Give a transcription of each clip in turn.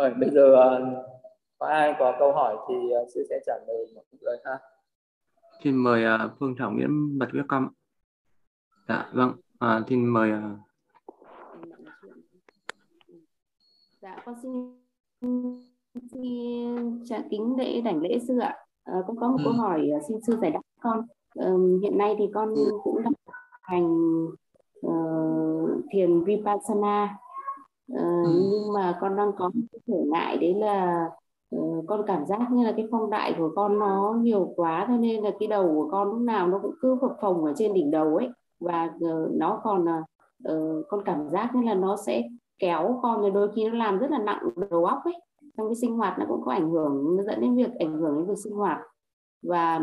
rồi bây giờ ờ, có ai có câu hỏi thì ờ, sư sẽ trả lời mọi người ha. Xin mời uh, phương thảo nguyễn bật webcam dạ vâng à, xin mời dạ con xin xin trả kính lễ đảnh lễ sư ạ. À, con có một ừ. câu hỏi xin sư giải đáp con. Uh, hiện nay thì con cũng đang hành uh, thiền vipassana ừ. nhưng mà con đang có một trở ngại đấy là uh, con cảm giác như là cái phong đại của con nó nhiều quá cho nên là cái đầu của con lúc nào nó cũng cứ phập phồng ở trên đỉnh đầu ấy. Và uh, nó còn uh, con cảm giác như là nó sẽ kéo con rồi đôi khi nó làm rất là nặng đầu óc ấy. Trong cái sinh hoạt nó cũng có ảnh hưởng nó dẫn đến việc ảnh hưởng đến việc sinh hoạt. Và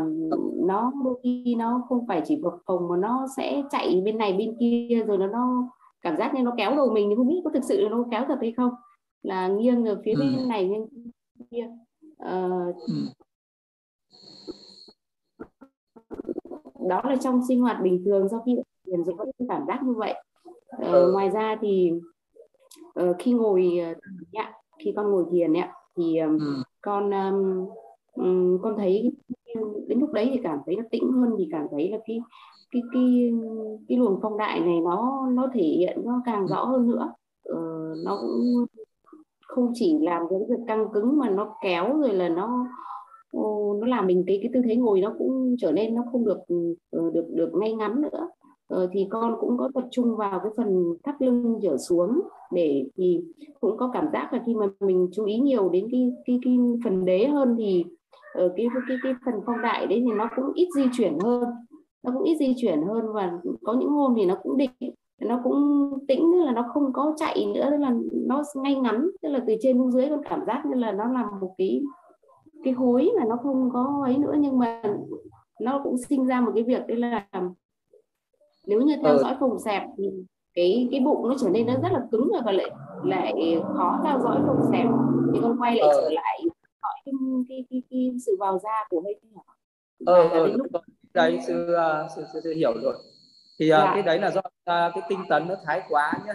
nó đôi khi nó không phải chỉ phập phồng mà nó sẽ chạy bên này bên kia rồi nó nó cảm giác như nó kéo đầu mình nhưng không biết có thực sự là nó kéo thật hay không là nghiêng ở phía ừ. bên này nghiêng kia uh, ừ. đó là trong sinh hoạt bình thường sau khi thiền rồi vẫn cảm giác như vậy uh, ngoài ra thì uh, khi ngồi uh, khi con ngồi thiền ấy, thì um, ừ. con um, um, con thấy đến lúc đấy thì cảm thấy nó tĩnh hơn thì cảm thấy là cái cái cái cái luồng phong đại này nó nó thể hiện nó càng rõ hơn nữa. Ờ, nó cũng không chỉ làm cái việc căng cứng mà nó kéo rồi là nó nó làm mình cái cái tư thế ngồi nó cũng trở nên nó không được ờ, được được ngay ngắn nữa. Ờ, thì con cũng có tập trung vào cái phần thắt lưng trở xuống để thì cũng có cảm giác là khi mà mình chú ý nhiều đến cái cái cái phần đế hơn thì ờ, ở cái cái cái phần phong đại đấy thì nó cũng ít di chuyển hơn nó cũng ít di chuyển hơn và có những hôm thì nó cũng định nó cũng tĩnh tức là nó không có chạy nữa tức là nó ngay ngắn tức là từ trên xuống dưới con cảm giác như là nó làm một cái cái hối mà nó không có ấy nữa. Nhưng mà nó cũng sinh ra một cái việc đấy là nếu như theo ừ. dõi phồng xẹp thì cái cái bụng nó trở nên nó rất là cứng rồi và lại lại khó theo dõi phồng xẹp. Thì con quay lại ừ. trở lại hỏi cái, cái, cái, cái sự vào da của hơi thở ờ, ờ, lúc đấy sư, sư, sư, sư hiểu rồi thì ờ, dạ. cái đấy là do cái tinh tấn nó thái quá nhá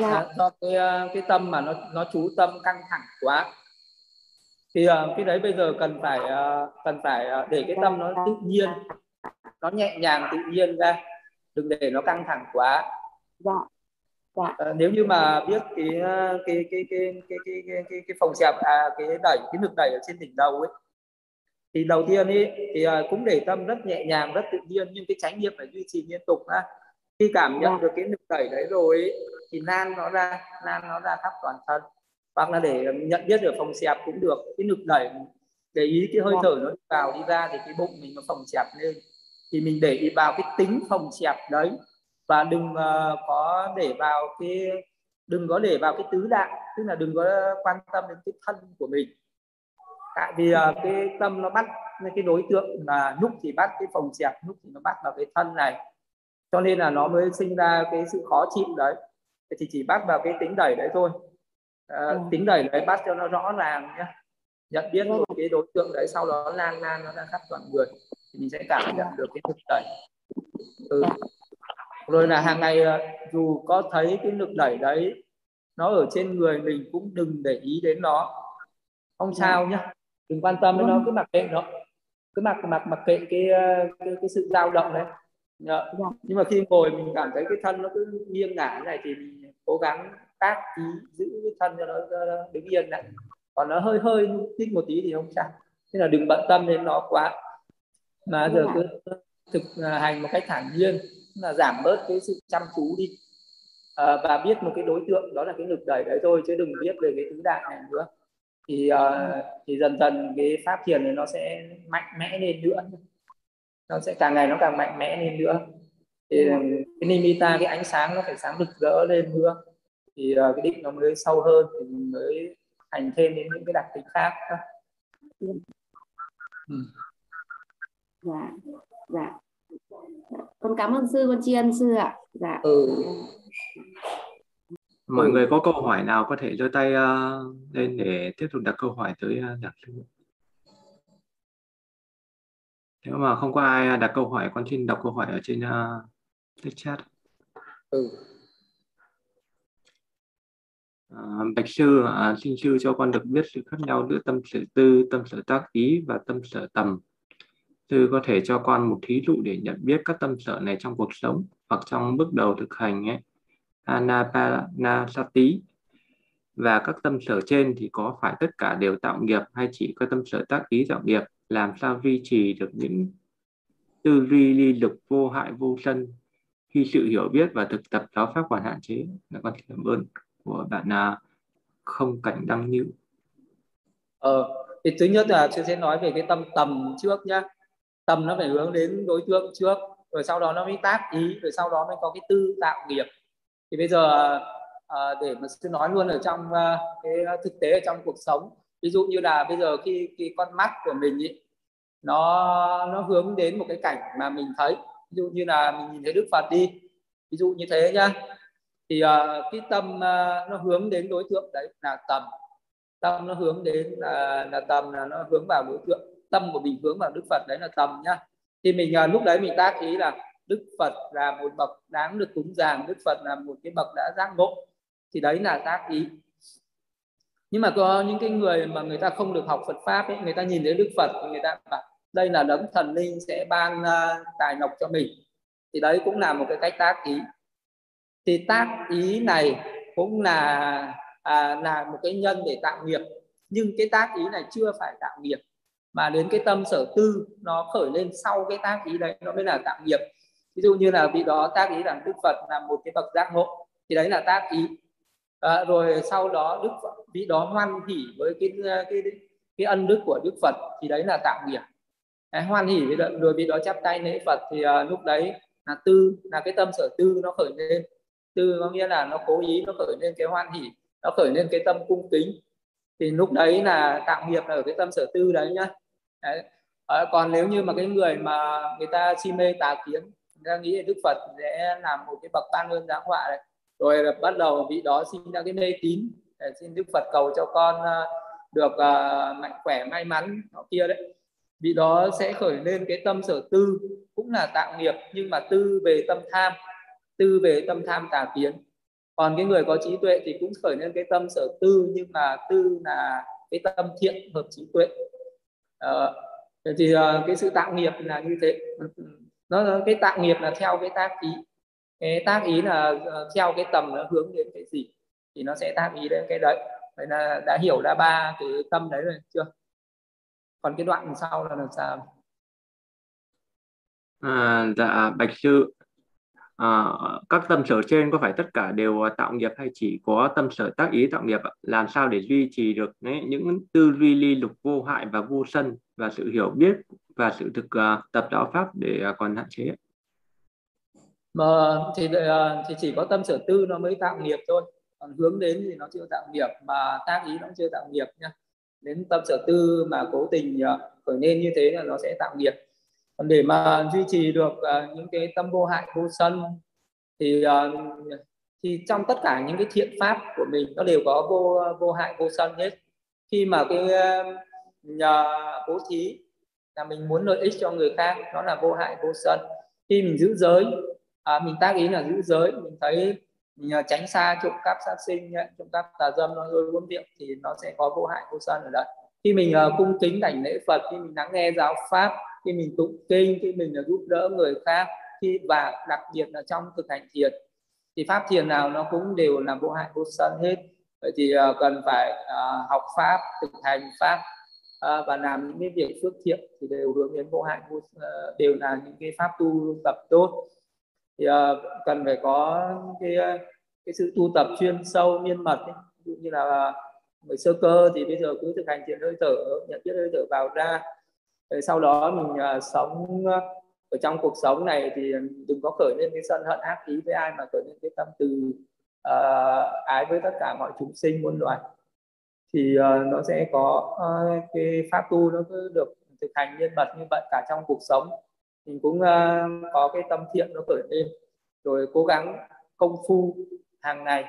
dạ. Ờ, do cái ờ, cái tâm mà nó nó chú tâm căng thẳng quá thì cái đấy bây giờ cần phải cần phải để cái tâm nó tự nhiên nó nhẹ nhàng tự nhiên ra đừng để nó căng thẳng quá dạ. Dạ. À, nếu như mà biết cái cái cái cái cái cái cái, cái, cái phòng xẹp à cái đẩy cái lực đẩy ở trên đỉnh đầu ấy thì đầu tiên ý, thì uh, cũng để tâm rất nhẹ nhàng rất tự nhiên nhưng cái trải nghiệm phải duy trì liên tục ha khi cảm nhận được cái lực đẩy đấy rồi ý, thì nan nó ra nan nó ra khắp toàn thân. Hoặc là để nhận biết được phòng xẹp cũng được cái lực đẩy để ý cái hơi thở nó vào đi ra thì cái bụng mình nó phòng xẹp lên. Thì mình để ý vào cái tính phòng xẹp đấy. Và đừng uh, có để vào cái đừng có để vào cái tứ đại tức là đừng có quan tâm đến cái thân của mình tại vì uh, cái tâm nó bắt cái đối tượng là nhúc thì bắt cái phòng xẹp nhúc thì nó bắt vào cái thân này. Cho nên là nó mới sinh ra cái sự khó chịu đấy. Thì chỉ bắt vào cái tính đẩy đấy thôi. À, ừ. tính đẩy đấy bắt cho nó rõ ràng nhé nhận biết một cái đối tượng đấy sau đó lan lan nó ra khắp toàn người thì mình sẽ cảm nhận được cái lực đẩy. Ừ. rồi là hàng ngày ờ, dù có thấy cái lực đẩy đấy nó ở trên người mình cũng đừng để ý đến nó. Không sao nhé đừng quan tâm đến nó cứ mặc kệ nó. Cứ mặc mặc mặc kệ cái cái, cái sự dao động đấy. Dạ. nhưng mà khi ngồi mình cảm thấy cái thân nó cứ nghiêng ngả này thì mình cố gắng tác ý giữ cái thân cho nó đứng yên lại. Còn nó hơi hơi thích một tí thì không sao. Thế là đừng bận tâm đến nó quá. Mà giờ cứ thực hành một cách thản nhiên là giảm bớt cái sự chăm chú đi. À, và biết một cái đối tượng đó là cái lực đẩy đấy thôi chứ đừng biết về cái tứ đại này nữa thì uh, thì dần dần cái pháp thiền này nó sẽ mạnh mẽ lên nữa. Nó sẽ càng ngày nó càng mạnh mẽ lên nữa. Thì cái nimita cái ánh sáng nó phải sáng rực rỡ lên nữa. Thì uh, cái định nó mới sâu hơn thì mình mới hành thêm đến những cái đặc tính khác ừ. dạ dạ. Con cảm ơn sư con tri ân sư ạ. Dạ. Ừ mọi ừ. người có câu hỏi nào có thể giơ tay uh, lên để tiếp tục đặt câu hỏi tới uh, giảng sư nếu mà không có ai đặt câu hỏi con xin đọc câu hỏi ở trên uh, chat ừ. À, bạch sư à, xin sư cho con được biết sự khác nhau giữa tâm sở tư tâm sở tác ý và tâm sở tầm sư có thể cho con một thí dụ để nhận biết các tâm sở này trong cuộc sống hoặc trong bước đầu thực hành ấy anapanasati. Và các tâm sở trên thì có phải tất cả đều tạo nghiệp hay chỉ có tâm sở tác ý tạo nghiệp? Làm sao duy trì được những tư duy ly lực vô hại vô sân khi sự hiểu biết và thực tập giáo pháp còn hạn chế? Là con cảm ơn của bạn là không cảnh đăng như. Ờ thì thứ nhất là tôi sẽ nói về cái tâm tầm trước nhá. Tầm nó phải hướng đến đối tượng trước, rồi sau đó nó mới tác ý, rồi sau đó mới có cái tư tạo nghiệp thì bây giờ à, để mà sư nói luôn ở trong à, cái thực tế ở trong cuộc sống ví dụ như là bây giờ khi cái con mắt của mình ý, nó nó hướng đến một cái cảnh mà mình thấy ví dụ như là mình nhìn thấy Đức Phật đi ví dụ như thế nhá. Thì uh, cái tâm uh, nó hướng đến đối tượng đấy là tầm. Tâm nó hướng đến là, là tầm là nó hướng vào đối tượng. Tâm của mình hướng vào Đức Phật đấy là tầm nhá. Thì mình uh, lúc đấy mình tác ý là Đức Phật là một bậc đáng được cúng dường Đức Phật là một cái bậc đã giác ngộ. Thì đấy là tác ý. Nhưng mà có những cái người mà người ta không được học Phật pháp ấy, người ta nhìn thấy Đức Phật thì người ta bảo đây là đấng thần linh sẽ ban uh, tài lộc cho mình. Thì đấy cũng là một cái cách tác ý. Thì tác ý này cũng là à, là một cái nhân để tạo nghiệp. Nhưng cái tác ý này chưa phải tạo nghiệp mà đến cái tâm sở tư nó khởi lên sau cái tác ý đấy nó mới là tạo nghiệp ví dụ như là vị đó tác ý rằng đức phật là một cái bậc giác ngộ thì đấy là tác ý. À, rồi sau đó đức phật, vị đó hoan hỉ với cái cái cái ân đức của đức phật thì đấy là tạo nghiệp à, hoan hỉ với rồi vị đó chắp tay lễ phật thì à, lúc đấy là tư là cái tâm sở tư nó khởi lên. Tư có nghĩa là nó cố ý nó khởi lên cái hoan hỉ nó khởi lên cái tâm cung kính. Thì lúc đấy là tạo nghiệp là ở cái tâm sở tư đấy nhá. Đấy. À, còn nếu như mà cái người mà người ta si mê tà kiến ta nghĩ Đức Phật sẽ làm một cái bậc ban ơn giáng họa này, rồi là bắt đầu vị đó sinh ra cái mê tín. Để xin Đức Phật cầu cho con ờ, được uh, mạnh khỏe may mắn nó kia đấy. Vị đó sẽ khởi lên cái tâm sở tư cũng là tạo nghiệp nhưng mà tư về tâm tham tư về tâm tham tà kiến. Còn cái người có trí tuệ thì cũng khởi lên cái tâm sở tư nhưng mà tư là cái tâm thiện hợp trí tuệ. À, thì uh, cái sự tạo nghiệp là như thế nó cái tạo nghiệp là theo cái tác ý. Cái tác ý là ờ, theo cái tầm nó hướng đến cái gì thì nó sẽ tác ý đến cái đấy. Vậy là đã hiểu ra ba cái tâm đấy rồi chưa? Còn cái đoạn sau là làm sao? À, dạ bạch sư à, các tâm sở trên có phải tất cả đều ờ, tạo nghiệp hay chỉ có tâm sở tác ý tạo nghiệp làm sao để duy trì được ấy, những tư duy ly lục vô hại và vô sân và sự hiểu biết và sự thực uh, tập đạo pháp để uh, còn hạn chế mà thì uh, thì chỉ có tâm sở tư nó mới tạo nghiệp thôi. Còn hướng đến thì nó chưa tạo nghiệp mà tác ý nó chưa tạo nghiệp nha. Đến tâm sở tư mà cố tình khởi nên như thế là nó sẽ tạo nghiệp còn để mà duy trì được uh, những cái tâm vô hại vô sân thì uh, thì trong tất cả những cái thiện pháp của mình nó đều có vô vô hại vô sân hết. Khi mà cái uh, nhờ bố thí là mình muốn lợi ích cho người khác nó là vô hại vô sân. Khi mình giữ giới à, mình tác ý là giữ giới mình thấy mình tránh xa trộm cắp sát sinh trộm cắp tà dâm nó rồi uống rượu thì nó sẽ có vô hại vô sân ở đấy. Khi mình uh, cung kính đảnh lễ phật khi mình lắng nghe giáo pháp khi mình tụng kinh khi mình là giúp đỡ người khác khi và đặc biệt là trong thực hành thiền thì pháp thiền nào nó cũng đều là vô hại vô sân hết vậy thì uh, cần phải uh, học pháp thực hành pháp uh, và làm những cái việc phước thiện thì đều hướng đến vô hại vô, uh, đều là những cái pháp tu tập tốt thì uh, cần phải có cái cái sự tu tập chuyên sâu miên mật ấy. ví dụ như là người sơ cơ thì bây giờ cứ thực hành thiền hơi thở nhận biết hơi thở vào ra rồi sau đó mình uh, sống ờ, ở trong cuộc sống này thì ừ, đừng có khởi lên cái sân hận ác ý với ai mà khởi lên cái tâm từ uh, ái với tất cả mọi chúng sinh muôn loài. Thì uh, nó sẽ có uh, cái pháp tu nó cứ được thực hành nhân mật như vậy cả trong cuộc sống. Mình cũng uh, có cái tâm thiện nó khởi lên. Rồi cố gắng công phu hàng ngày.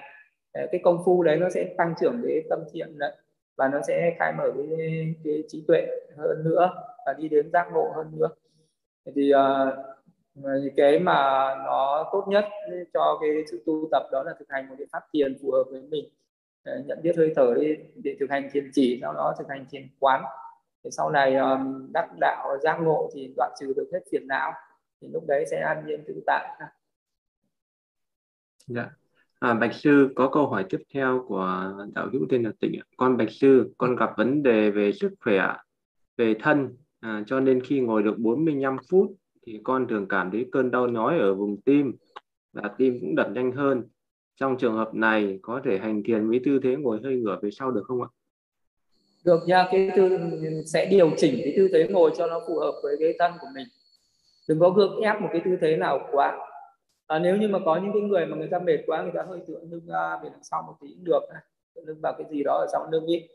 Cái công phu đấy nó sẽ tăng trưởng cái tâm thiện đấy và nó sẽ khai mở cái, cái trí tuệ hơn nữa và đi đến giác ngộ hơn nữa. Thì uh, cái mà nó tốt nhất cho cái sự tu tập đó là thực hành một cái pháp thiền phù hợp với mình. Ờ, nhận biết hơi thở đi để thực hành thiền chỉ sau đó thực hành thiền quán. Thì sau này um, đắc đạo giác ngộ thì đoạn trừ được hết phiền não thì lúc đấy sẽ an nhiên tự tại dạ. À, bạch sư có câu hỏi tiếp theo của đạo hữu tên là tịnh con bạch sư con gặp vấn đề về sức khỏe về thân à, cho nên khi ngồi được 45 phút thì con thường cảm thấy cơn đau nhói ở vùng tim và tim cũng đập nhanh hơn. Trong trường hợp này có thể hành thiền với tư thế ngồi hơi ngửa về sau được không ạ? Được nha cái tư sẽ điều chỉnh cái tư thế ngồi cho nó phù hợp với cái thân của mình. Đừng có gượng ép một cái tư thế nào quá. À, nếu như mà có những cái người mà người ta mệt quá người ta hơi tựa lưng ra về đằng sau một tí cũng được. Tựa lưng vào cái gì đó ở sau lưng đi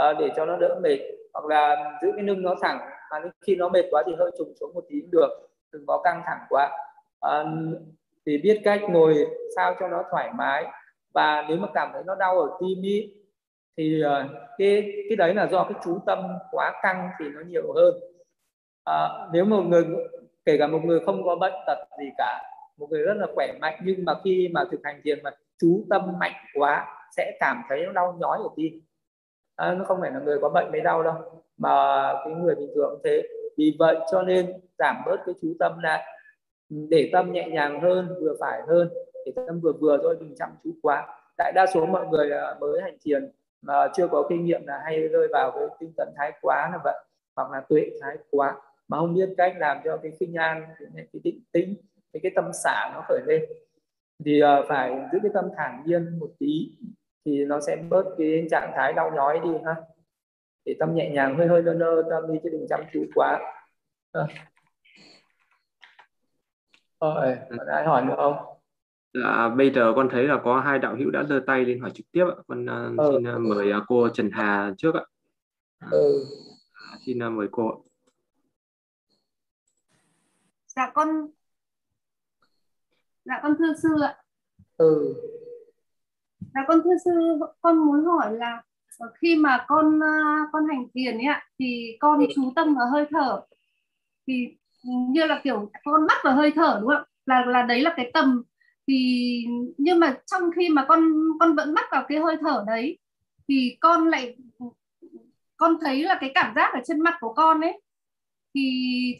à, để cho nó đỡ mệt hoặc là giữ cái lưng nó thẳng. Mà khi nó mệt quá thì hơi trùng xuống một tí cũng được đừng có căng thẳng quá. À, thì biết cách ngồi sao cho nó thoải mái. Và nếu mà cảm thấy nó đau ở tim ý thì ờ, cái cái đấy là do cái chú tâm quá căng thì nó nhiều hơn. À, nếu một người kể cả một người không có bệnh tật gì cả một người rất là khỏe mạnh nhưng mà khi mà thực hành thiền mà chú tâm mạnh quá sẽ cảm thấy nó đau nhói ở tim à, nó không phải là người có bệnh mới đau đâu mà cái người bình thường cũng thế. Vì vậy cho nên giảm bớt cái chú tâm lại để tâm nhẹ nhàng hơn vừa phải hơn để tâm vừa vừa thôi đừng chăm chú quá. Đại đa số mọi người à, mới hành thiền mà chưa có kinh nghiệm là hay rơi vào cái tinh thần thái quá là vậy hoặc là tuệ thái quá. Mà không biết cách làm cho cái kinh an cái, cái định tĩnh cái cái tâm xả nó khởi lên. Thì uh, phải giữ cái tâm thản nhiên một tí thì nó sẽ bớt cái trạng thái đau nhói đi ha để tâm nhẹ nhàng hơi hơi lơ lơ tâm đi chứ đừng chăm chú quá à. Rồi, còn ai hỏi nữa không? Dạ, bây giờ con thấy là có hai đạo hữu đã giơ tay lên hỏi trực tiếp ạ. Con uh, ừ. xin uh, mời uh, cô Trần Hà trước ạ. Ừ. Xin uh, mời cô. Dạ con Dạ con thưa sư ạ. Ừ. Dạ con thưa sư, con muốn hỏi là ờ, khi mà con ờ, con hành thiền ấy ạ thì con chú tâm vào hơi thở. Thì như là kiểu con mắt vào hơi thở đúng không là là đấy là cái tầm. Thì nhưng mà trong khi mà con con vẫn bắt vào cái hơi thở đấy thì con lại con thấy là cái cảm giác ở trên mặt của con ấy thì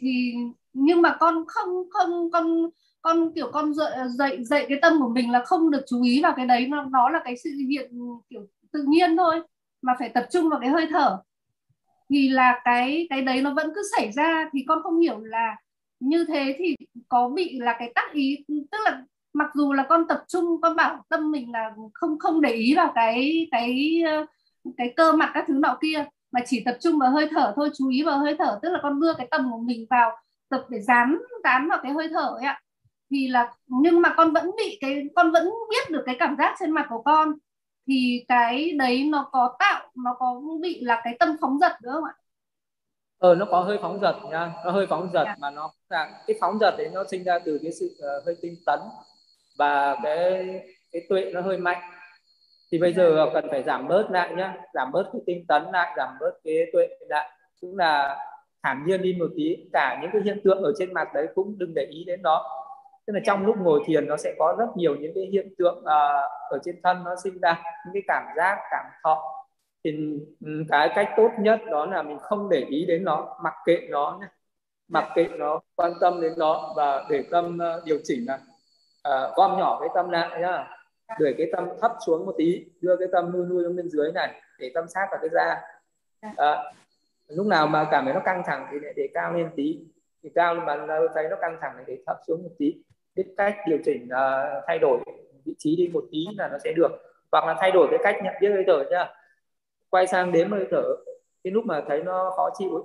thì nhưng mà con không không con con kiểu con dạy, ờ, dạy dạy cái tâm của mình là không được chú ý vào cái đấy nó nó là cái sự hiện kiểu tự nhiên thôi mà phải tập trung vào cái hơi thở. Thì là cái cái đấy nó vẫn cứ xảy ra thì con không hiểu là như thế thì có bị là cái tác ý tức là mặc dù là con tập trung con bảo tâm mình là không không để ý vào cái cái ờ, cái cơ mặt các thứ nọ kia mà chỉ tập trung vào hơi thở thôi chú ý vào hơi thở tức là con đưa cái tâm của mình vào tập để dán dán vào cái hơi thở ấy ạ thì là nhưng mà con vẫn bị cái con vẫn biết được cái cảm giác trên mặt của con. Thì cái đấy nó có tạo nó có bị là cái tâm phóng dật nữa không ạ? Ờ nó có hơi phóng dật nha. Nó hơi phóng dật yeah. Mà nó là cái phóng dật đấy nó sinh ra từ cái sự uh, hơi tinh tấn và cái cái tuệ nó hơi mạnh. Thì bây giờ cần phải giảm bớt lại nhá. Giảm bớt cái tinh tấn lại giảm bớt cái tuệ lại. Cũng là thản nhiên đi một tí. Cả những cái hiện tượng ở trên mặt đấy cũng đừng để ý đến nó tức là trong lúc ngồi thiền nó sẽ có rất nhiều những cái hiện tượng uh, ở trên thân nó sinh ra những cái cảm giác cảm thọ. Thì ừ, cái cách tốt nhất đó là mình không để ý đến nó mặc kệ nó nhé mặc kệ nó quan tâm đến nó và để tâm uh, điều chỉnh là uh, gom nhỏ cái tâm lại nhá. Để cái tâm thấp xuống một tí đưa cái tâm nuôi nuôi bên dưới này để tâm sát vào cái da. Uh, lúc nào mà cảm thấy nó căng thẳng thì lại để cao lên tí. Thì cao mà thấy nó căng thẳng thì để thấp xuống một tí biết cách điều chỉnh uh, thay đổi vị trí đi một tí là nó sẽ được. Hoặc là thay đổi cái cách nhận biết hơi thở nhá quay sang đếm hơi thở cái lúc mà thấy nó khó chịu ấy.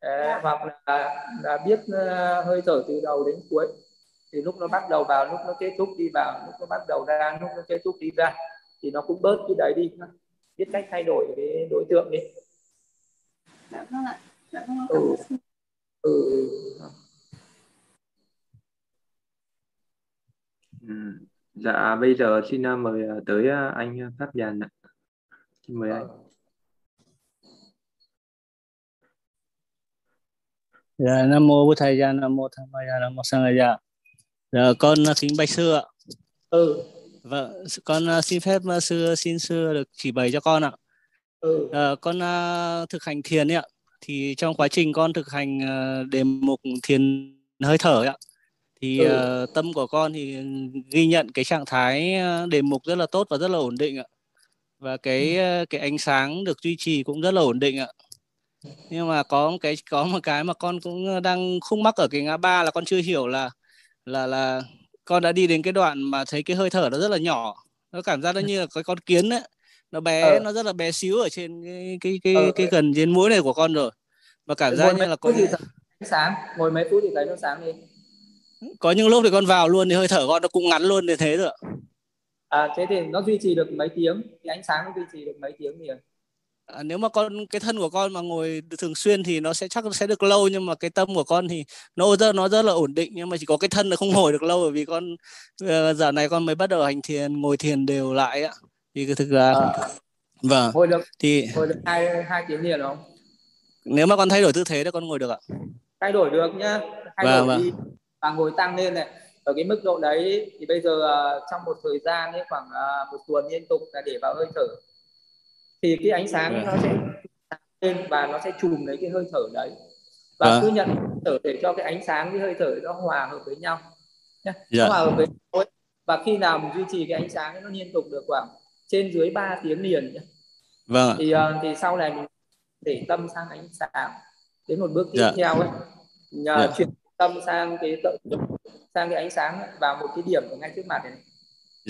À, hoặc là, là biết uh, hơi thở từ đầu đến cuối. Thì lúc nó bắt đầu vào lúc nó kết thúc đi vào lúc nó bắt đầu ra lúc nó kết thúc đi ra thì nó cũng bớt cái đấy đi. Biết cách thay đổi cái đối tượng đi. Dạ vâng ạ. Dạ vâng ạ ừ. Ừ. ừ. dạ bây giờ xin à, mời à, tới à, anh Pháp Giàn ạ xin mời anh Dạ, Nam Mô Bụt Thầy Gia, Nam Mô Tham Gia, Nam Mô Sang Gia. Dạ, con kính bạch sư ạ. Ừ. Vâng, con uh, xin phép sư xin sư được chỉ bày cho con ạ. Ừ. Uh, con uh, thực hành thiền ấy ạ. Thì trong quá trình con thực hành uh, đề mục thiền hơi thở ấy ạ. Thì ừ. uh, tâm của con thì ghi nhận cái trạng thái đề mục rất là tốt và rất là ổn định ạ. Và cái ừ. cái ánh sáng được duy trì cũng rất là ổn định ạ. Nhưng mà có một cái có một cái mà con cũng đang khúc mắc ở cái ngã ba là con chưa hiểu là là là con đã đi đến cái đoạn mà thấy cái hơi thở nó rất là nhỏ nó cảm giác nó như là cái con kiến ấy nó bé ờ. nó rất là bé xíu ở trên cái cái cái, ờ, cái gần trên mũi này của con rồi và cảm giác như là có thì sáng ngồi mấy phút thì thấy nó sáng lên có những lúc thì con vào luôn thì hơi thở con nó cũng ngắn luôn như thế rồi à thế thì nó duy trì được mấy tiếng? Cái ánh sáng nó duy trì được mấy tiếng liền à, nếu mà con cái thân của con mà ngồi thường xuyên thì nó sẽ chắc sẽ được lâu nhưng mà cái tâm của con thì nó rất nó rất là ổn định nhưng mà chỉ có cái thân là không ngồi được lâu bởi vì con uh, giờ này con mới bắt đầu hành thiền ngồi thiền đều lại ạ. Thì thực ra à, vâng. Ngồi được thì ngồi được hai hai tiếng liền không? Nếu mà con thay đổi tư thế thì con ngồi được ạ. Thay đổi được nhá. Thay vâng, đổi vâng. đi và ngồi tăng lên này ở cái mức độ đấy thì bây giờ uh, trong một thời gian ấy, khoảng uh, một tuần liên tục là để vào hơi thở thì cái ánh sáng yeah. nó sẽ lên và nó sẽ chùm lấy cái hơi thở đấy và à. cứ nhận thở để cho cái ánh sáng với hơi thở nó hòa hợp với nhau nhé yeah. nó hòa hợp với nhau và khi nào mình duy trì cái ánh sáng nó liên tục được khoảng trên dưới 3 tiếng liền nhé vâng thì uh, thì sau này mình để tâm sang ánh sáng đến một bước tiếp yeah. theo ấy nhờ yeah. chuyển tâm sang cái tự sang cái ánh sáng vào một cái điểm ở ngay trước mặt này, này.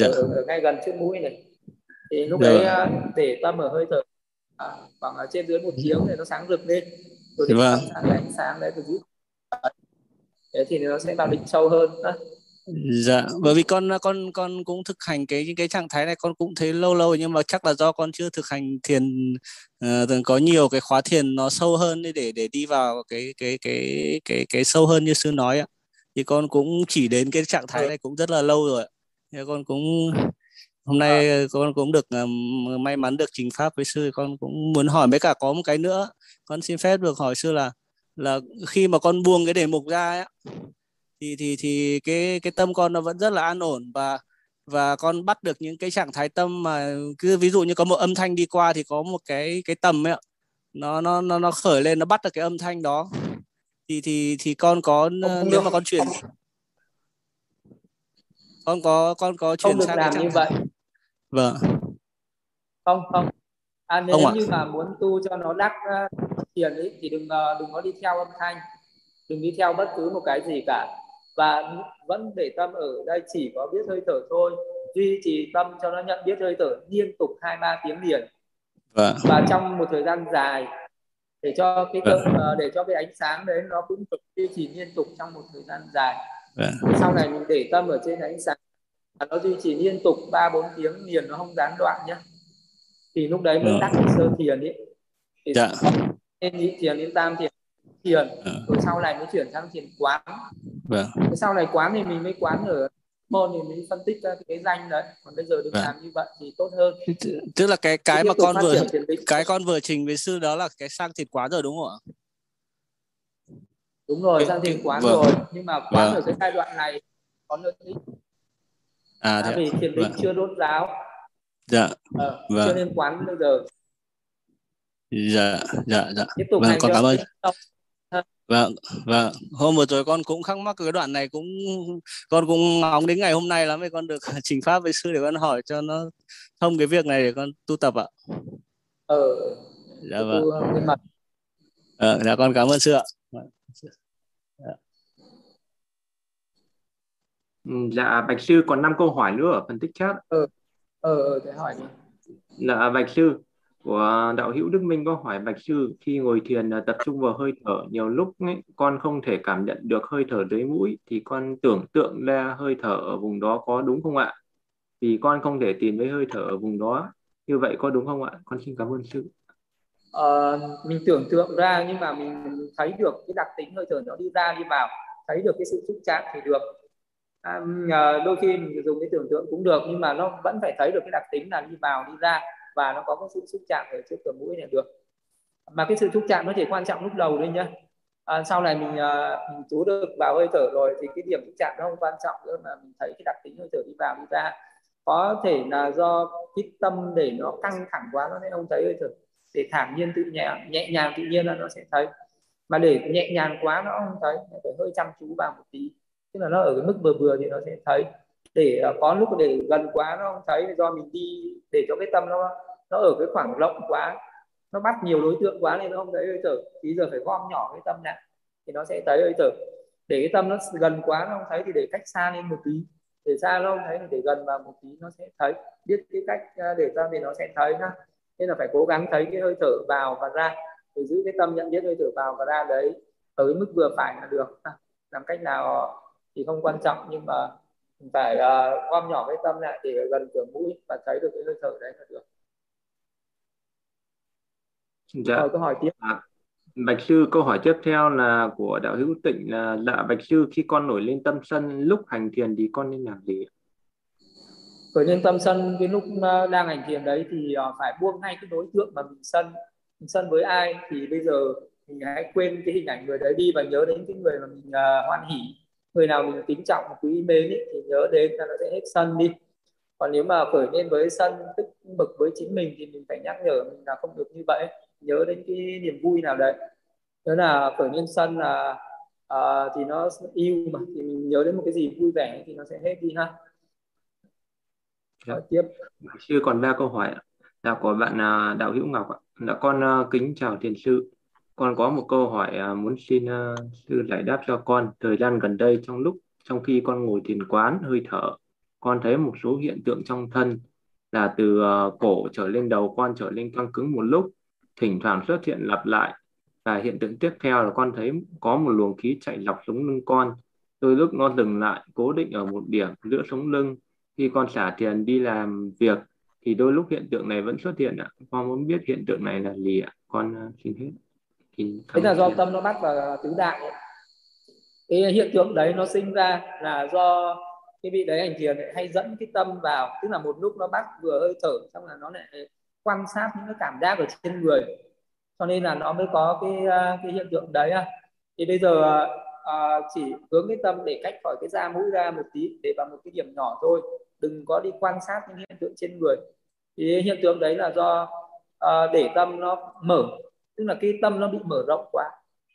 Yeah. Ở, ở ngay gần trước mũi này thì lúc đấy à, để tâm ở hơi thở à, khoảng ở trên dưới một tiếng thì nó sáng rực lên rồi để vâng. sang cái ánh sáng đấy từ rút thế thì nó sẽ vào định sâu hơn đó. Dạ bởi vì con con con cũng thực hành cái cái trạng thái này con cũng thấy lâu lâu nhưng mà chắc là do con chưa thực hành thiền uh, có nhiều cái khóa thiền nó sâu hơn để để đi vào cái cái cái cái cái sâu hơn như sư nói ạ. Thì con cũng chỉ đến cái trạng thái này cũng rất là lâu rồi thì con cũng hôm nay à. con cũng được uh, may mắn được trình pháp với sư con cũng muốn hỏi mấy cả có một cái nữa. Con xin phép được hỏi sư là là khi mà con buông cái đề mục ra ấy, thì thì thì cái cái tâm con nó vẫn rất là an ổn và và con bắt được những cái trạng thái tâm mà cứ ví dụ như có một âm thanh đi qua thì có một cái cái tầm ấy ạ. Nó nó nó nó khởi lên nó bắt được cái âm thanh đó. Thì thì thì con có không, nếu mà con chuyển con có con có chuyển sang làm như vậy. Vâng. Không không. À, nếu không như mà muốn tu cho nó đắc uh, thiền ấy thì đừng uh, đừng có đi theo âm thanh. Đừng đi theo bất cứ một cái gì cả và vẫn để tâm ở đây chỉ có biết hơi thở thôi duy trì tâm cho nó nhận biết hơi thở liên tục hai ba tiếng liền vâng. và trong một thời gian dài để cho cái vâng. uh, để cho cái ánh sáng đấy nó cũng được duy trì liên tục trong một thời gian dài vâng. sau này mình để tâm ở trên ánh sáng nó duy trì liên tục ba bốn tiếng liền nó không gián đoạn nhé thì lúc đấy mới ừ. đắc sơ thiền ấy thì dạ. nên nhị thiền đến tam thiền thiền. Ừ. rồi sau này mới chuyển sang thiền quán. Vâng. sau này quán thì mình mới quán ở môn thì mình phân tích ra cái danh đấy. Còn bây giờ đừng vâng. làm như vậy thì tốt hơn. Tức là cái cái mà con vừa cái con vừa trình với sư đó là cái sang thiền quán rồi đúng không ạ? Đúng rồi sang thiền quán vâng. rồi. Nhưng mà quán vâng. ở cái giai đoạn này có lợi ích. À, à vì thiền định vâng. chưa đốt giáo. Dạ. Ờ, vâng. chưa nên quán bây giờ. Dạ dạ dạ. Tiếp tục vâng, con cảm ơn vâng vâng hôm vừa rồi con cũng khắc mắc cái đoạn này cũng con cũng ngóng đến ngày hôm nay lắm để con được trình pháp với sư để con hỏi cho nó thông cái việc này để con tu tập ạ ờ dạ vâng ờ, dạ con cảm ơn sư ạ dạ. Ừ, dạ Bạch sư còn 5 câu hỏi nữa ở phần tích chat. Ờ, ờ, ờ để hỏi đi. Dạ Bạch sư của đạo hữu Đức Minh có hỏi Bạch sư khi ngồi thiền à, tập trung vào hơi thở nhiều lúc ấy, con không thể cảm nhận được hơi thở dưới mũi thì con tưởng tượng ra hơi thở ở vùng đó có đúng không ạ? Vì con không thể tìm thấy hơi thở ở vùng đó. Như vậy có đúng không ạ? Con xin cảm ơn sư. Ờ, mình tưởng tượng ra nhưng mà mình thấy được cái đặc tính hơi thở nó đi ra đi vào, thấy được cái sự xúc chạm thì được à, đôi khi mình dùng cái tưởng tượng cũng được nhưng mà nó vẫn phải thấy được cái đặc tính là đi vào đi ra và nó có cái sự xúc chạm ở trước cửa mũi này được. Mà cái sự xúc chạm nó chỉ quan trọng lúc đầu thôi nhá. À, sau này mình à, mình chú được vào hơi thở rồi thì cái điểm xúc chạm nó không quan trọng nữa mà mình thấy cái đặc tính hơi thở đi vào đi ra. Có thể là do cái tâm để nó căng thẳng quá nó sẽ không thấy hơi thở. Để thản nhiên tự nhẹ nhẹ nhàng tự nhiên là nó sẽ thấy. Mà để nhẹ nhàng quá nó không thấy phải hơi chăm chú vào một tí. Tức là nó ở cái mức vừa vừa thì nó sẽ thấy để ờ, có lúc để gần quá nó không thấy do mình đi để cho cái tâm nó nó ở cái khoảng rộng quá, nó bắt nhiều đối tượng quá nên nó không thấy hơi thở. Thì giờ phải gom nhỏ cái tâm lại thì nó sẽ thấy hơi thở. Để cái tâm nó gần quá nó không thấy thì để cách xa lên một tí. Để xa nó không thấy thì để gần vào một tí nó sẽ thấy. Biết cái cách ờ, để tâm thì nó sẽ thấy ha nên là phải cố gắng thấy cái hơi thở vào và ra. Để giữ cái tâm nhận biết hơi thở vào và ra đấy. Ở cái mức vừa phải là được. Làm cách nào thì không quan trọng nhưng mà phải uh, gom nhỏ cái tâm lại để gần cửa mũi và thấy được cái hơi thở đấy là được. Dạ. Rồi, câu hỏi tiếp. À, Bạch sư câu hỏi tiếp theo là của đạo hữu tịnh là dạ Bạch sư khi con nổi lên tâm sân lúc hành thiền thì con nên làm gì nổi lên tâm sân cái lúc ờ, đang hành thiền đấy thì uh, phải buông ngay cái đối tượng mà mình sân. Mình sân với ai thì bây giờ mình hãy quên cái hình ảnh người đấy đi và nhớ đến cái người mà mình uh, hoan hỉ người nào mình kính trọng quý mến ý, thì nhớ đến là nó sẽ hết sân đi. Còn nếu mà khởi lên với sân tức bực với chính mình thì mình phải nhắc nhở mình là không được như vậy. Nhớ đến cái niềm vui nào đấy. Nhớ là khởi lên sân là à, thì nó yêu mà thì mình nhớ đến một cái gì vui vẻ thì nó sẽ hết đi ha. Dạ. tiếp. Sư còn ba câu hỏi là của bạn à, đạo hữu ngọc ạ. Đã con à, kính chào thiền sư con có một câu hỏi à, muốn xin à, sư giải đáp cho con. Thời gian gần đây trong lúc trong khi con ngồi thiền quán hơi thở, con thấy một số hiện tượng trong thân là từ à, cổ trở lên đầu con trở lên căng cứng một lúc, thỉnh thoảng xuất hiện lặp lại. Và hiện tượng tiếp theo là con thấy có một luồng khí chạy lọc sống lưng con. Đôi lúc nó dừng lại, cố định ở một điểm giữa sống lưng. Khi con xả thiền đi làm việc thì đôi lúc hiện tượng này vẫn xuất hiện ạ. Con muốn biết hiện tượng này là gì ạ? Con uh, xin hết thế là do tâm nó bắt vào tứ đại. Cái hiện tượng đấy nó sinh ra là do cái vị đấy hành thiền hay dẫn cái tâm vào. Tức là một lúc nó bắt vừa hơi thở xong là nó lại quan sát những cái cảm giác ở trên người. Cho nên là nó mới có cái à, cái hiện tượng đấy thì bây giờ à, chỉ hướng cái tâm để cách khỏi cái da mũi ra một tí để vào một cái điểm nhỏ thôi. Đừng có đi quan sát những hiện tượng trên người. Thì hiện tượng đấy là do à, để tâm nó mở tức là cái tâm nó bị mở rộng quá,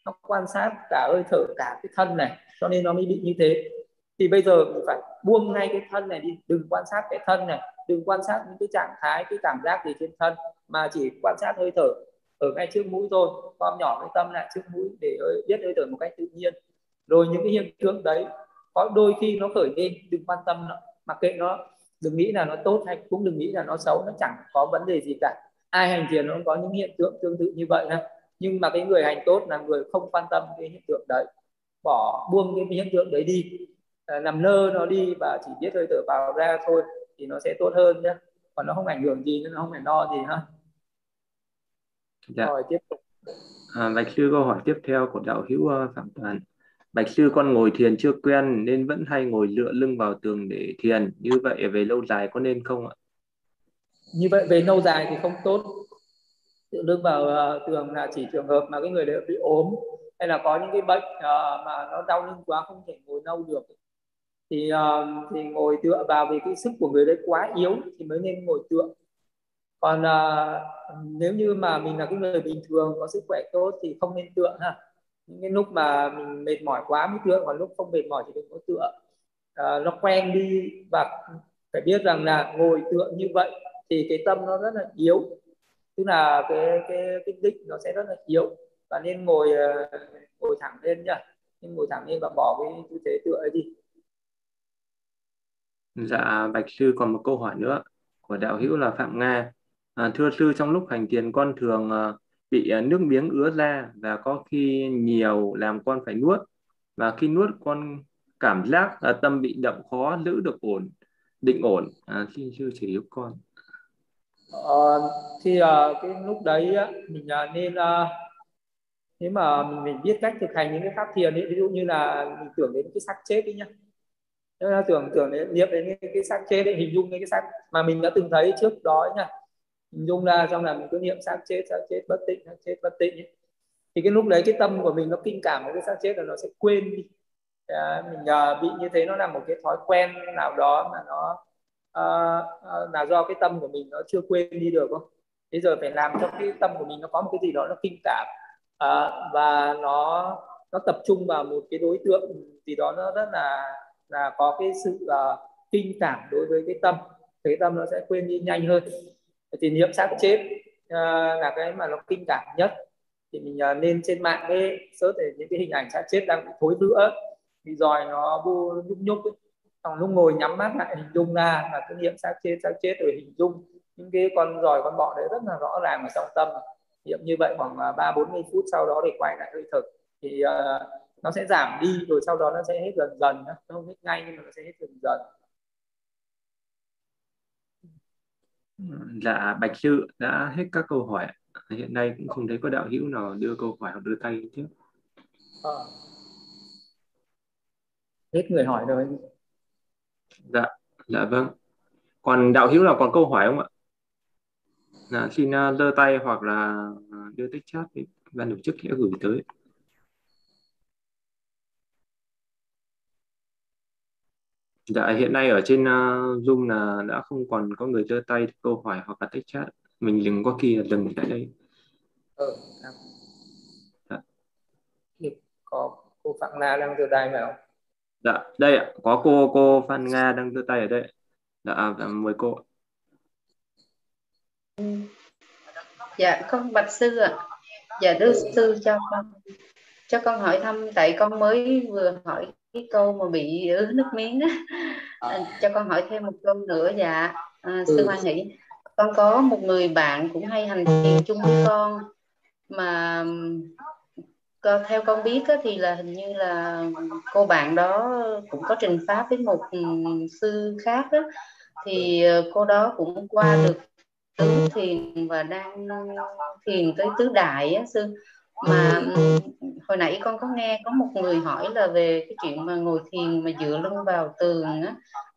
nó quan sát cả hơi thở, cả cái thân này, cho nên nó mới bị như thế. Thì bây giờ mình phải buông ngay cái thân này đi, đừng quan sát cái thân này, đừng quan sát những cái trạng thái, cái cảm giác gì trên thân, mà chỉ quan sát hơi thở ở ngay trước mũi thôi con nhỏ cái tâm lại trước mũi để biết hơi thở một cách tự nhiên. Rồi những cái hiện tượng đấy, có đôi khi nó khởi lên, đừng quan tâm nó, mặc kệ nó, đừng nghĩ là nó tốt hay cũng đừng nghĩ là nó xấu, nó chẳng có vấn đề gì cả ai hành thiền nó cũng có những hiện tượng tương tự như vậy ha nhưng mà cái người hành tốt là người không quan tâm cái hiện tượng đấy. Bỏ buông cái hiện tượng đấy đi. À, nằm lơ nó đi và chỉ biết hơi thở vào ra thôi thì nó sẽ tốt hơn nhé còn nó không ảnh hưởng gì nên nó không phải lo gì ha. Dạ. rồi tiếp tục. À, bạch sư câu hỏi tiếp theo của đạo hữu uh, phạm toàn. Bạch sư con ngồi thiền chưa quen nên vẫn hay ngồi dựa lưng vào tường để thiền. Như vậy về lâu dài có nên không ạ như vậy về lâu dài thì không tốt. Tự lưng vào uh, ờ, tường là chỉ trường hợp mà cái người đấy bị ốm hay là có những cái bệnh uh, mà nó đau lưng quá không thể ngồi lâu được thì uh, thì ngồi tựa vào vì cái sức của người đấy quá yếu thì mới nên ngồi tựa. Còn uh, nếu như mà mình là cái người bình thường có sức khỏe tốt thì không nên tựa ha. Những cái lúc mà mình mệt mỏi quá mới tựa còn lúc không mệt mỏi thì đừng có tựa. Uh, nó quen đi và phải biết rằng là ngồi tựa như vậy thì cái tâm nó rất là yếu. Tức là cái cái cái định nó sẽ rất là yếu. Và nên ngồi ờ, ngồi thẳng lên nhá. Nên ngồi thẳng lên và bỏ cái tư thế tựa ấy đi. Dạ bạch sư còn một câu hỏi nữa của đạo hữu là phạm nga. À, thưa sư trong lúc hành thiền con thường ờ, bị ờ, nước miếng ứa ra và có khi nhiều làm con phải nuốt. Và khi nuốt con cảm giác uh, tâm bị động khó giữ được ổn định ổn. À, xin sư chỉ giúp con uh, thì uh, cái lúc đấy á mình uh, nên uh, nếu mà mình, mình biết cách thực hành những cái pháp thiền ấy, ví dụ như là mình tưởng đến cái xác chết đi nhá. Nếu là tưởng tưởng đến niệm đến cái, cái xác chết ấy, hình dung cái xác mà mình đã từng thấy trước đó nhá. Hình dung ra xong là mình cứ niệm xác chết xác chết bất tịnh xác chết bất tịnh ấy. thì cái lúc đấy cái tâm của mình nó kinh cảm với cái xác chết là nó sẽ quên đi. À, mình à, bị như thế nó là một cái thói quen nào đó mà nó à, là do cái tâm của mình nó chưa quên đi được không? Thế giờ phải làm cho cái tâm của mình nó có một cái gì đó nó kinh cảm à, và nó nó tập trung vào một cái đối tượng gì đó nó rất là là có cái sự uh, kinh cảm đối với cái tâm. Cái tâm nó sẽ quên đi nhanh hơn. Thì niệm xác chết uh, là cái mà nó kinh cảm nhất. Thì mình uh, nên trên mạng ấy sớt để những cái hình ảnh xác chết đang bị thối rữa thì rồi nó bu nhúc nhúc ấy xong lúc ngồi nhắm mắt lại hình dung ra là cái niệm xác chết xác chết rồi hình dung những cái con giỏi con bọ đấy rất là rõ ràng ở trong tâm. Niệm như vậy khoảng ba bốn mươi phút sau đó để quay lại hơi thở. Thì uh, nó sẽ giảm đi rồi sau đó nó sẽ hết dần dần nó không hết ngay nhưng mà nó sẽ hết dần dần. Dạ bạch sư đã hết các câu hỏi hiện nay cũng không thấy có đạo hữu nào đưa câu hỏi hoặc đưa tay tiếp. À. hết người hỏi rồi dạ dạ vâng còn đạo hữu nào còn câu hỏi không ạ dạ, xin uh, giơ tay hoặc là đưa tích chat thì ban tổ chức sẽ gửi tới Dạ hiện nay ở trên uh, Zoom là đã không còn có người giơ tay câu hỏi hoặc là text chat. Mình đừng có là dừng tại đây. Ừ. Dạ. Có cô Phạm Nga đang giơ tay phải không? Dạ, đây ạ. Có cô cô Phan Nga đang giơ tay ở đây. Dạ, dạ mời cô. Dạ, con Bạch Sư ạ. Dạ, Đức Sư cho con cho con hỏi thăm tại con mới vừa hỏi cái câu mà bị ứ nước miếng á à, cho con hỏi thêm một câu nữa dạ à, sư hoa nghĩ con có một người bạn cũng hay hành thiền chung với con mà theo con biết á, thì là hình như là cô bạn đó cũng có trình pháp với một sư khác đó thì ờ, cô đó cũng qua được tứ thiền và đang thiền tới tứ đại á sư. Mà hồi nãy con có nghe có một người hỏi là về cái chuyện mà ngồi thiền mà dựa lưng vào tường á.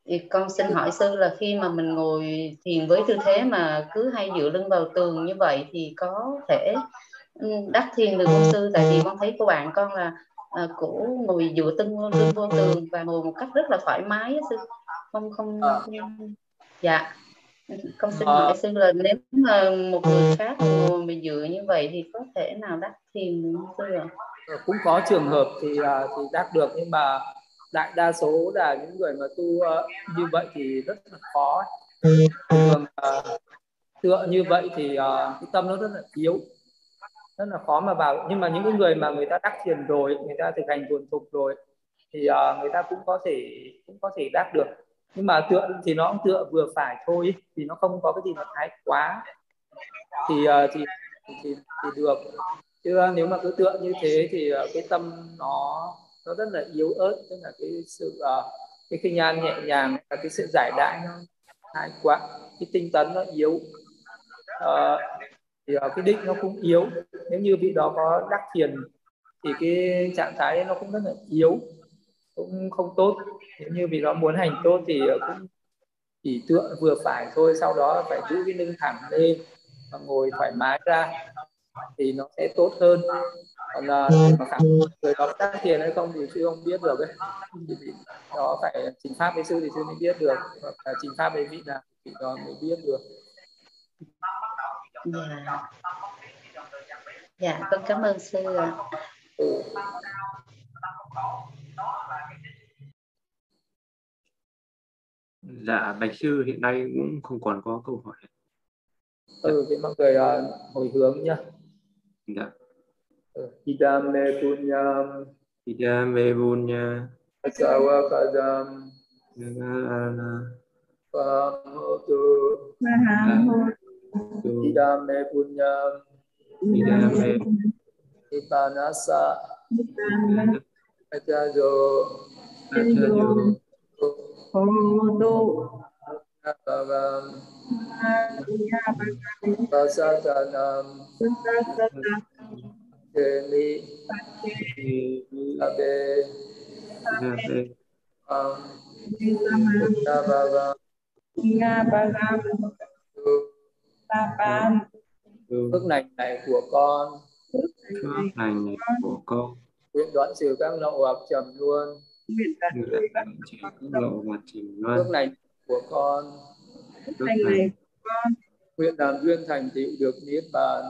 Thì con xin hỏi sư là khi mà mình ngồi thiền với tư thế mà cứ hay dựa lưng vào tường như vậy thì có thể đắc thiền được không sư. Tại vì con thấy cô bạn con là à, cổ ngồi dựa lưng lưng vô tường và ngồi một cách rất là thoải mái sư. Không không, không... dạ. Con xin hỏi sư là nếu mà một người khác ngồi mà dựa như vậy thì có thể nào đắc thiền được không sư ạ? Ờ, cũng có trường hợp thì à, thì đắc được nhưng mà đại đa số là những người mà tu như vậy thì rất là khó. Thường tựa như vậy thì cái tâm nó rất là yếu rất là khó mà vào nhưng mà những cái người mà người ta đắc thiền rồi người ta thực hành thuần thục rồi thì uh, người ta cũng có thể cũng có thể đắc được. Nhưng mà tựa thì nó cũng tựa vừa phải thôi thì nó không có cái gì nó thái quá. Thì uh, thì, thì thì được. Chứ nếu mà cứ tựa như thế thì uh, cái tâm nó nó rất là yếu ớt tức là cái sự uh, cái kinh nhan nhẹ nhàng và cái sự giải đãi nó thái quá. Cái tinh tấn nó yếu. Uh, thì ờ, cái định nó cũng yếu. Nếu như vị đó có đắc thiền thì cái trạng thái nó cũng rất là yếu, cũng không tốt. Nếu như vị đó muốn hành tốt thì ờ, cũng chỉ tựa vừa phải thôi, sau đó phải giữ cái lưng thẳng lên và ngồi thoải mái ra thì nó sẽ tốt hơn. Còn là mà khả người đó tác thiền hay không thì sư không biết được ấy. Thì đó phải trình pháp với sư thì sư mới biết được. Hoặc là trình pháp với vị nào thì đó mới biết được dạ dạ con cảm ơn sư ạ ừ. Dạ, Bạch Sư hiện nay cũng không còn có câu hỏi. Ừ, thì mọi người uh, hồi hướng nhá. Dạ. Idame punyam. Idame punya. Asawa kadam. Nagana. Pahamotu. Idame punyam. Idame. Ipanasa. Ajajo. Ajajo. Hodo Bhavam Vasatanam. Kemi Abe Am Bhavam Nga Bhavam Tapan Phước lành này của con. Phước lành này của con. Nguyện đoạn trừ các lậu hoặc trầm luôn nguyện chỉ lộ và chỉ luân. phước lành của con. Phước lành này của con. Nguyện làm duyên thành tựu được niết bàn.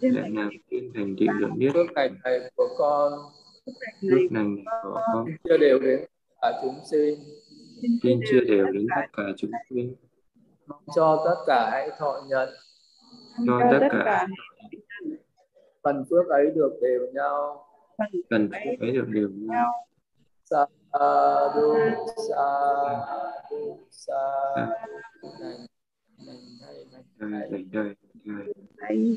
Nguyện làm duyên thành tựu được niết phước lành này của con. Phước lành này của con. chưa đều đến cả chúng sinh. Xin chia đều đến tất cả chúng sinh mong cho tất cả hãy thọ nhận. Cho tất cả phần phước ấy được đều nhau. Phần phước ấy được đều nhau. sa du sa du sa lành lành lành